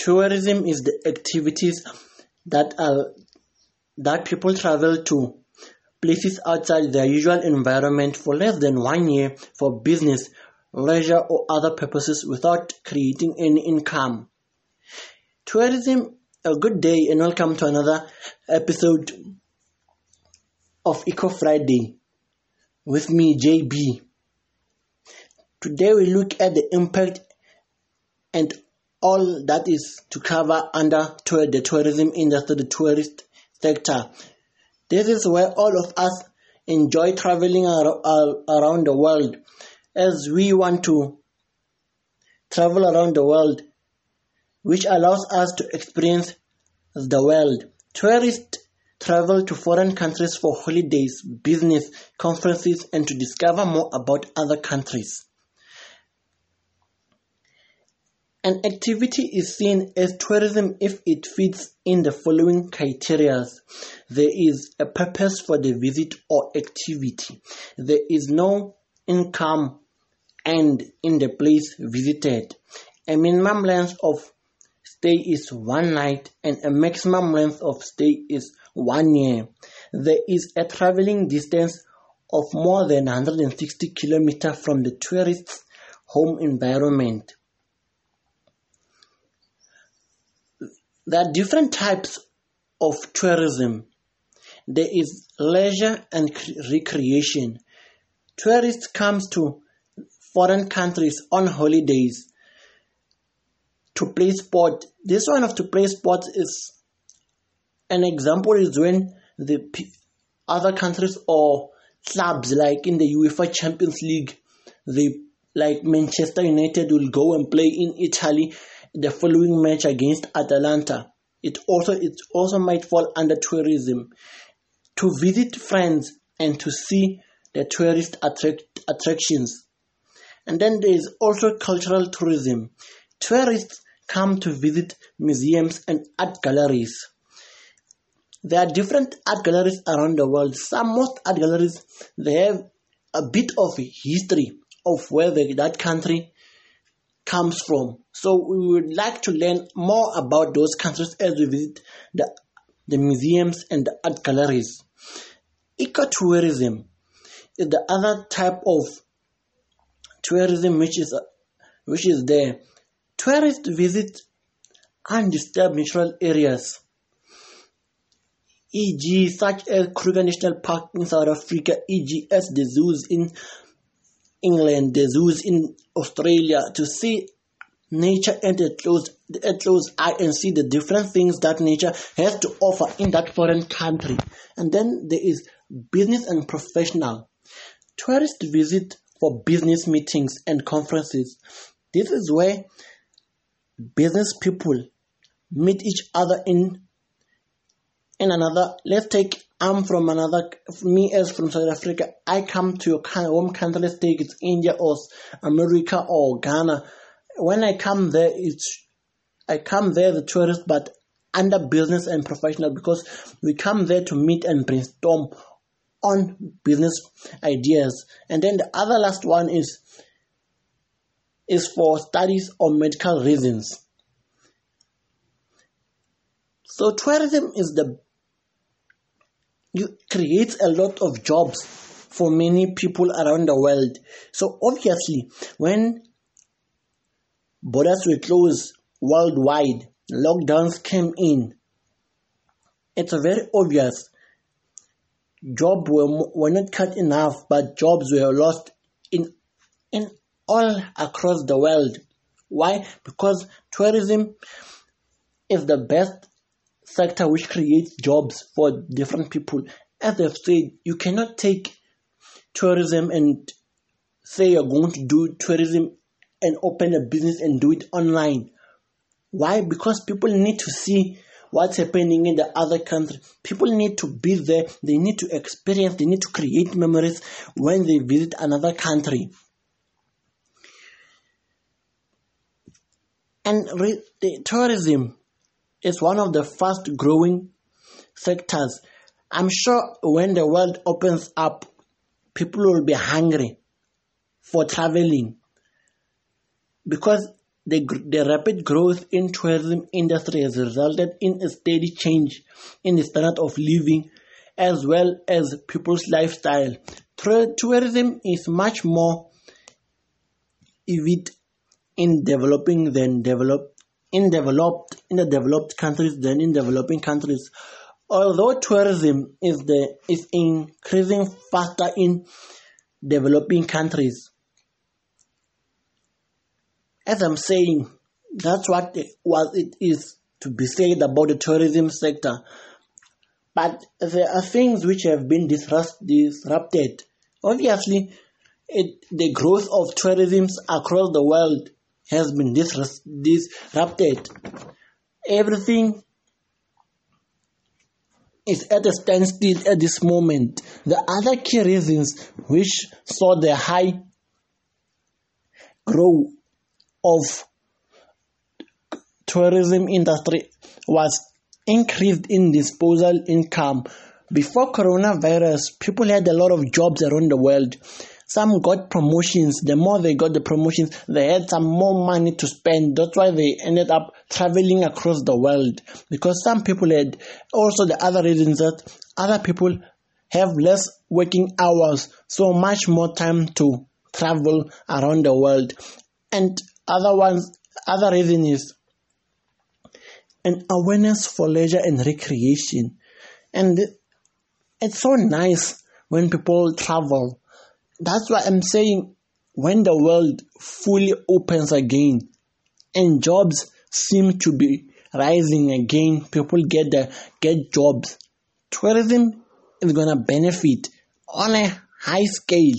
tourism is the activities that are that people travel to places outside their usual environment for less than one year for business, leisure, or other purposes without creating any income. Tourism, a good day, and welcome to another episode of Eco Friday with me, JB. Today we look at the impact and all that is to cover under the tourism industry, the tourist sector. This is where all of us enjoy traveling around the world as we want to travel around the world, which allows us to experience the world. Tourists travel to foreign countries for holidays, business, conferences, and to discover more about other countries. An activity is seen as tourism if it fits in the following criteria. There is a purpose for the visit or activity. There is no income and in the place visited. A minimum length of stay is one night and a maximum length of stay is one year. There is a traveling distance of more than 160 kilometers from the tourist's home environment. There are different types of tourism. There is leisure and recreation. Tourists comes to foreign countries on holidays to play sport. This one of to play sports is an example is when the other countries or clubs like in the UEFA Champions League, they like Manchester United will go and play in Italy the following match against Atalanta. It also it also might fall under tourism. To visit friends and to see the tourist attract, attractions. And then there is also cultural tourism. Tourists come to visit museums and art galleries. There are different art galleries around the world. Some most art galleries they have a bit of history of where the, that country comes from. So we would like to learn more about those countries as we visit the, the museums and the art galleries. Ecotourism is the other type of tourism which is which is there. Tourists visit undisturbed natural areas, e.g., such as Kruger National Park in South Africa, e.g., as the zoos in England, the zoos in Australia to see nature at close close eye and see the different things that nature has to offer in that foreign country. And then there is business and professional. Tourists visit for business meetings and conferences. This is where business people meet each other in in another. Let's take I'm from another, me as from South Africa, I come to your home country, let's take it's India or America or Ghana. When I come there, it's, I come there the tourist, but under business and professional because we come there to meet and brainstorm on business ideas. And then the other last one is, is for studies or medical reasons. So tourism is the you creates a lot of jobs for many people around the world. So obviously, when borders were closed worldwide, lockdowns came in. It's very obvious. Jobs were, were not cut enough, but jobs were lost in in all across the world. Why? Because tourism is the best sector which creates jobs for different people. As I've said, you cannot take tourism and say you're going to do tourism and open a business and do it online. Why? Because people need to see what's happening in the other country. People need to be there. They need to experience. They need to create memories when they visit another country. And re- tourism is one of the fast growing sectors. I'm sure when the world opens up, people will be hungry for traveling because the, the rapid growth in tourism industry has resulted in a steady change in the standard of living as well as people's lifestyle. Tourism is much more vivid in developing than developed in developed in the developed countries than in developing countries. Although tourism is the is increasing faster in developing countries, as I'm saying, that's what it, what it is to be said about the tourism sector. But there are things which have been disrupted. Obviously, it, the growth of tourism across the world has been disrupted. Everything is at a standstill at this moment. The other key reasons which saw the high growth of tourism industry was increased in disposal income. Before coronavirus, people had a lot of jobs around the world. Some got promotions. The more they got the promotions, they had some more money to spend. That's why they ended up traveling across the world. Because some people had also the other reasons that other people have less working hours, so much more time to travel around the world. And other ones, other reason is an awareness for leisure and recreation. And it's so nice when people travel. That's why I'm saying when the world fully opens again and jobs seem to be rising again, people get the, get jobs. Tourism is gonna benefit on a high scale.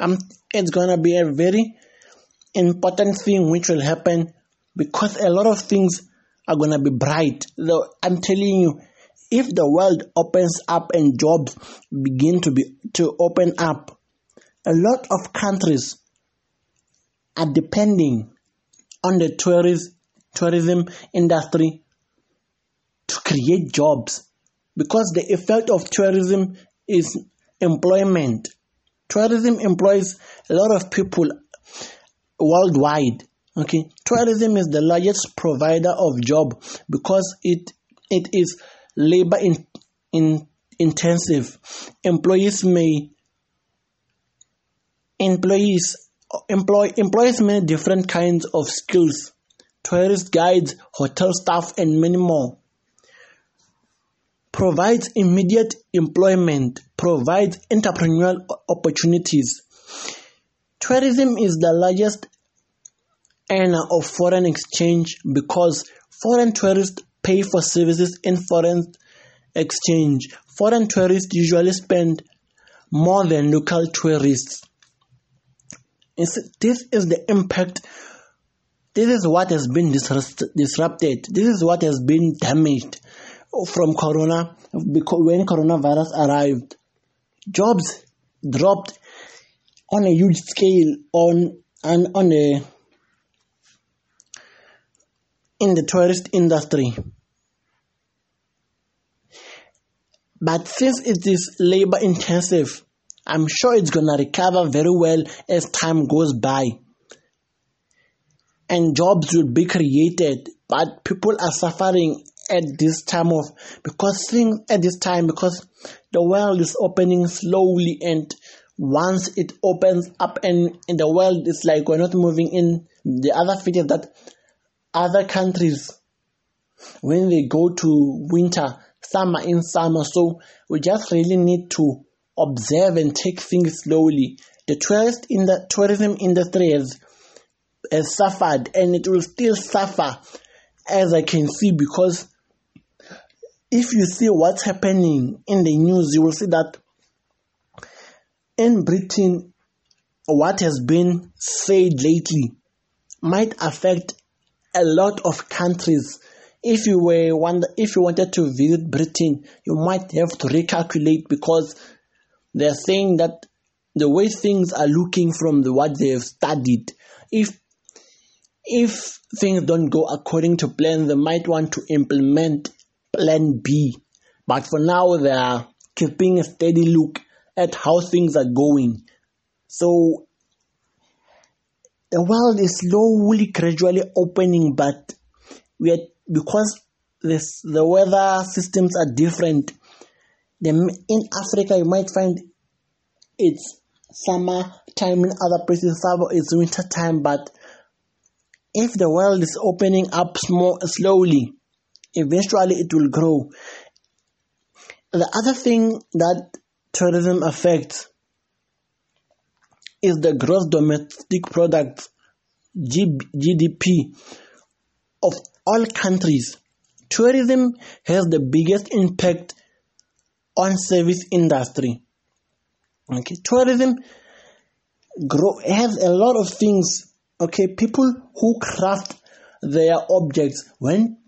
Um, it's gonna be a very important thing which will happen because a lot of things are to be bright. So I'm telling you, if the world opens up and jobs begin to be to open up, a lot of countries are depending on the tourist tourism industry to create jobs because the effect of tourism is employment. Tourism employs a lot of people worldwide. Okay, tourism is the largest provider of job because it it is labor in, in intensive. Employees may employees employ employs many different kinds of skills. Tourist guides, hotel staff, and many more. Provides immediate employment, provides entrepreneurial opportunities. Tourism is the largest earner of foreign exchange because foreign tourists pay for services in foreign exchange. Foreign tourists usually spend more than local tourists. This is the impact. This is what has been disrupted. This is what has been damaged from Corona because when coronavirus arrived. Jobs dropped on a huge scale on and on a in the tourist industry. But since it is labor intensive, I'm sure it's gonna recover very well as time goes by. And jobs will be created, but people are suffering at this time of because things at this time because the world is opening slowly and once it opens up and in the world is like we're not moving in the other feature that other countries when they go to winter, summer in summer. So we just really need to observe and take things slowly. The tourist in the tourism industry has, has suffered and it will still suffer as I can see because if you see what's happening in the news, you will see that in Britain, what has been said lately might affect a lot of countries. If you were wonder, if you wanted to visit Britain, you might have to recalculate because they're saying that the way things are looking from the what they have studied, if if things don't go according to plan, they might want to implement plan B. But for now, they are keeping a steady look at how things are going. So the world is slowly, gradually opening, but we are because this the weather systems are different. The, in Africa, you might find it's summer time in other places, it's winter time, but if the world is opening up more slowly, eventually it will grow. The other thing that tourism affects is the gross domestic product GDP of all countries. Tourism has the biggest impact on service industry. Okay, tourism grow has a lot of things. Okay, people who craft their objects when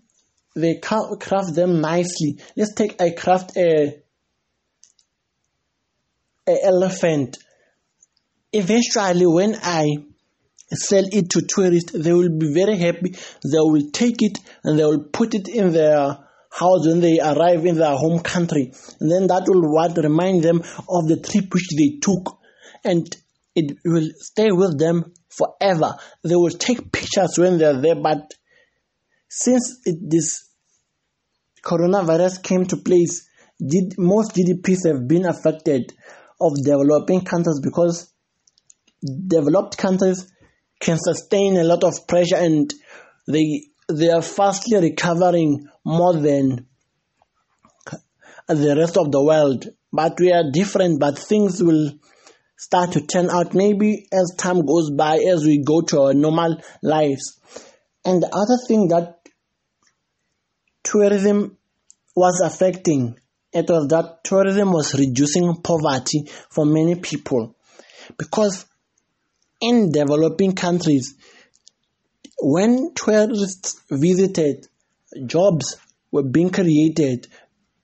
they craft them nicely. Let's take I craft a, a elephant. Eventually, when I sell it to tourists, they will be very happy. They will take it and they will put it in their house when they arrive in their home country. And then that will what remind them of the trip which they took. And it will stay with them forever. They will take pictures when they're there, but since it, this coronavirus came to place, did, most GDPs have been affected of developing countries because developed countries can sustain a lot of pressure and they they are fastly recovering more than the rest of the world. But we are different, but things will start to turn out maybe as time goes by, as we go to our normal lives. And the other thing that tourism was affecting, it was that tourism was reducing poverty for many people. Because in developing countries, when tourists visited, jobs were being created.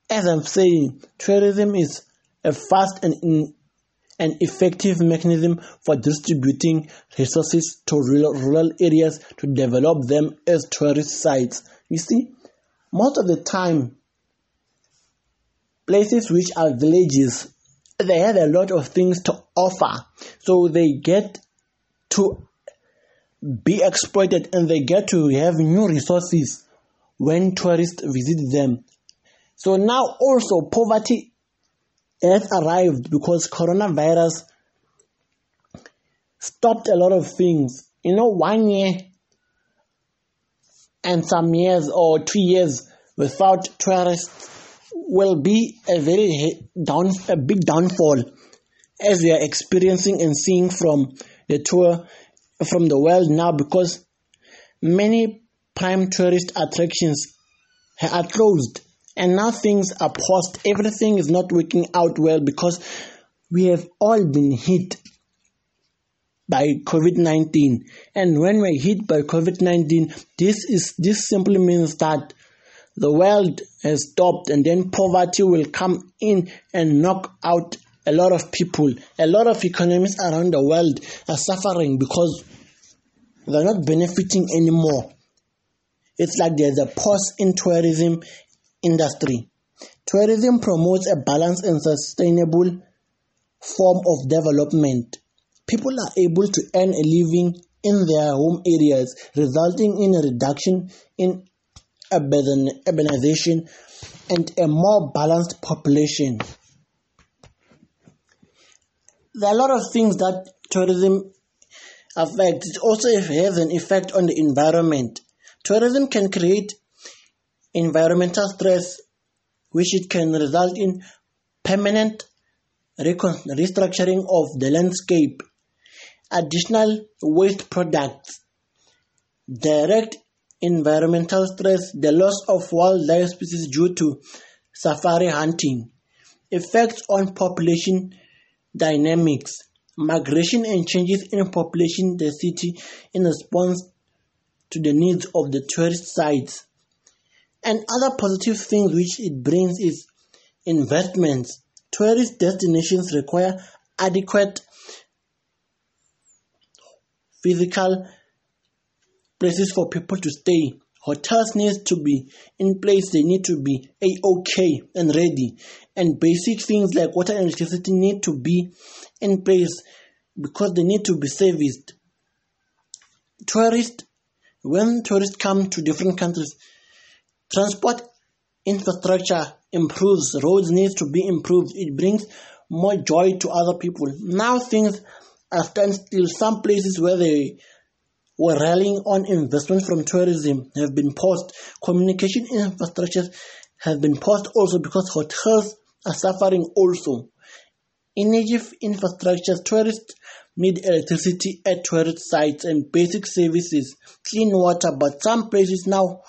As I'm saying, tourism is a fast and in, an effective mechanism for distributing resources to rural, rural areas to develop them as tourist sites. You see, most of the time, places which are villages, they have a lot of things to offer. So they get to be exploited and they get to have new resources when tourists visit them. So now also poverty has arrived because coronavirus stopped a lot of things. You know, one year and some years or two years without tourists will be a very down, a big downfall as we are experiencing and seeing from the tour from the world now because many prime tourist attractions are closed and now things are paused. Everything is not working out well because we have all been hit by COVID-19. And when we're hit by COVID-19, this is this simply means that the world has stopped and then poverty will come in and knock out a lot of people. A lot of economies around the world are suffering because they're not benefiting anymore. It's like there's a pause in tourism industry. Tourism promotes a balanced and sustainable form of development. People are able to earn a living in their home areas, resulting in a reduction in urbanization and a more balanced population. There are a lot of things that tourism affects. It also has an effect on the environment. Tourism can create environmental stress, which it can result in permanent restructuring of the landscape, additional waste products, direct environmental stress, the loss of wildlife species due to safari hunting, effects on population dynamics, migration and changes in population density in response to the needs of the tourist sites. And other positive things which it brings is investments. Tourist destinations require adequate physical places for people to stay. Hotels need to be in place, they need to be a-okay and ready. And basic things like water and electricity need to be in place because they need to be serviced. tourists, when tourists come to different countries, transport infrastructure improves, roads needs to be improved. It brings more joy to other people. Now things are standstill. Some places where they were relying on investment from tourism have been paused. Communication infrastructures have been paused also because hotels are suffering also. Energy infrastructure, tourists need electricity at tourist sites and basic services, clean water, but some places now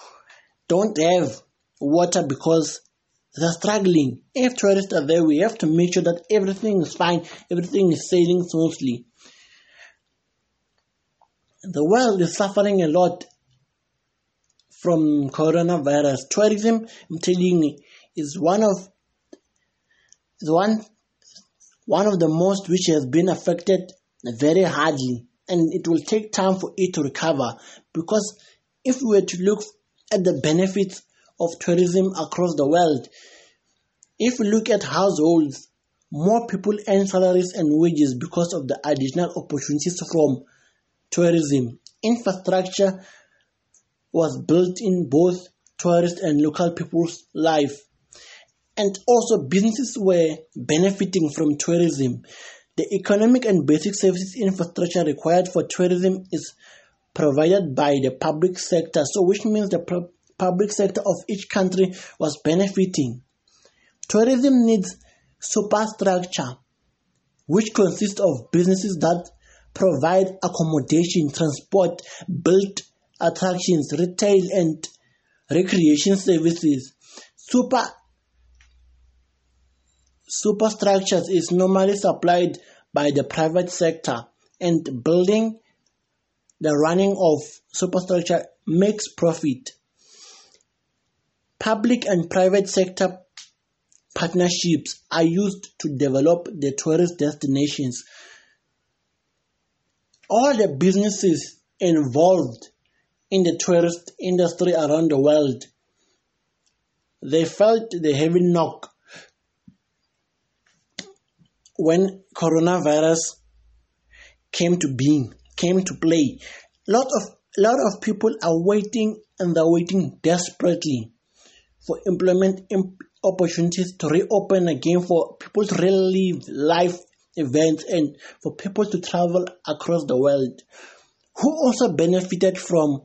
don't have water because they're struggling. If tourists are there, we have to make sure that everything is fine, everything is sailing smoothly. The world is suffering a lot from coronavirus. Tourism, I'm telling you, is one of is one one of the most which has been affected very hardly, and it will take time for it to recover. Because if we were to look at the benefits of tourism across the world, if we look at households, more people earn salaries and wages because of the additional opportunities from tourism. Infrastructure was built in both tourist and local people's life. And also businesses were benefiting from tourism. The economic and basic services infrastructure required for tourism is provided by the public sector, so which means the public sector of each country was benefiting. Tourism needs superstructure, which consists of businesses that provide accommodation, transport, built attractions, retail, and recreation services. Super superstructures is normally supplied by the private sector and building the running of superstructure makes profit. Public and private sector partnerships are used to develop the tourist destinations. All the businesses involved in the tourist industry around the world, they felt the heavy knock when coronavirus came to being, came to play, lot of lot of people are waiting and they're waiting desperately for employment opportunities to reopen again, for people to relive life events and for people to travel across the world. Who also benefited from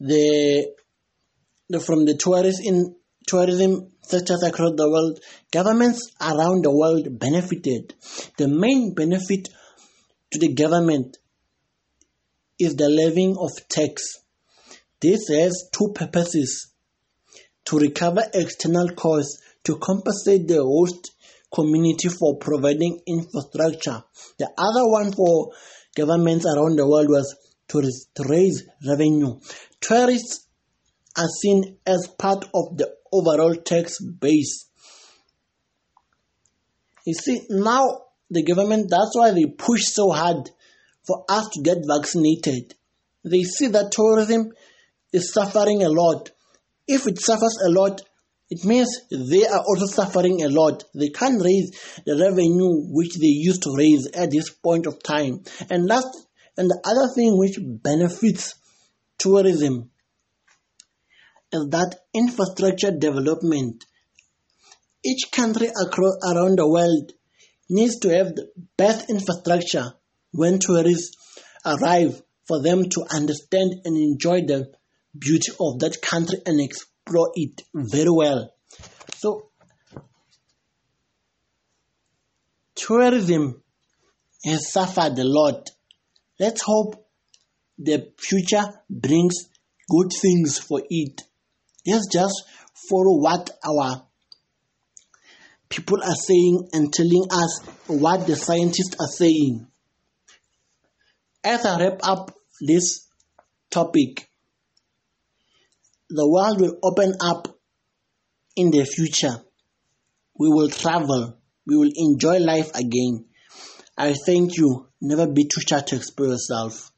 the, the from the tourist in tourism sectors across the world, governments around the world benefited. The main benefit to the government is the levying of tax. This has two purposes to recover external costs, to compensate the host community for providing infrastructure. The other one for governments around the world was to raise revenue. Tourists are seen as part of the overall tax base. You see, now the government, that's why they push so hard for us to get vaccinated. They see that tourism is suffering a lot. If it suffers a lot, it means they are also suffering a lot. They can't raise the revenue which they used to raise at this point of time. And last, and the other thing which benefits tourism is that infrastructure development. Each country across, around the world needs to have the best infrastructure when tourists arrive for them to understand and enjoy the beauty of that country and explore it very well. So, tourism has suffered a lot. Let's hope the future brings good things for it. Let's just follow what our people are saying and telling us what the scientists are saying. As I wrap up this topic, the world will open up in the future. We will travel. We will enjoy life again. I thank you. Never be too shy to express yourself.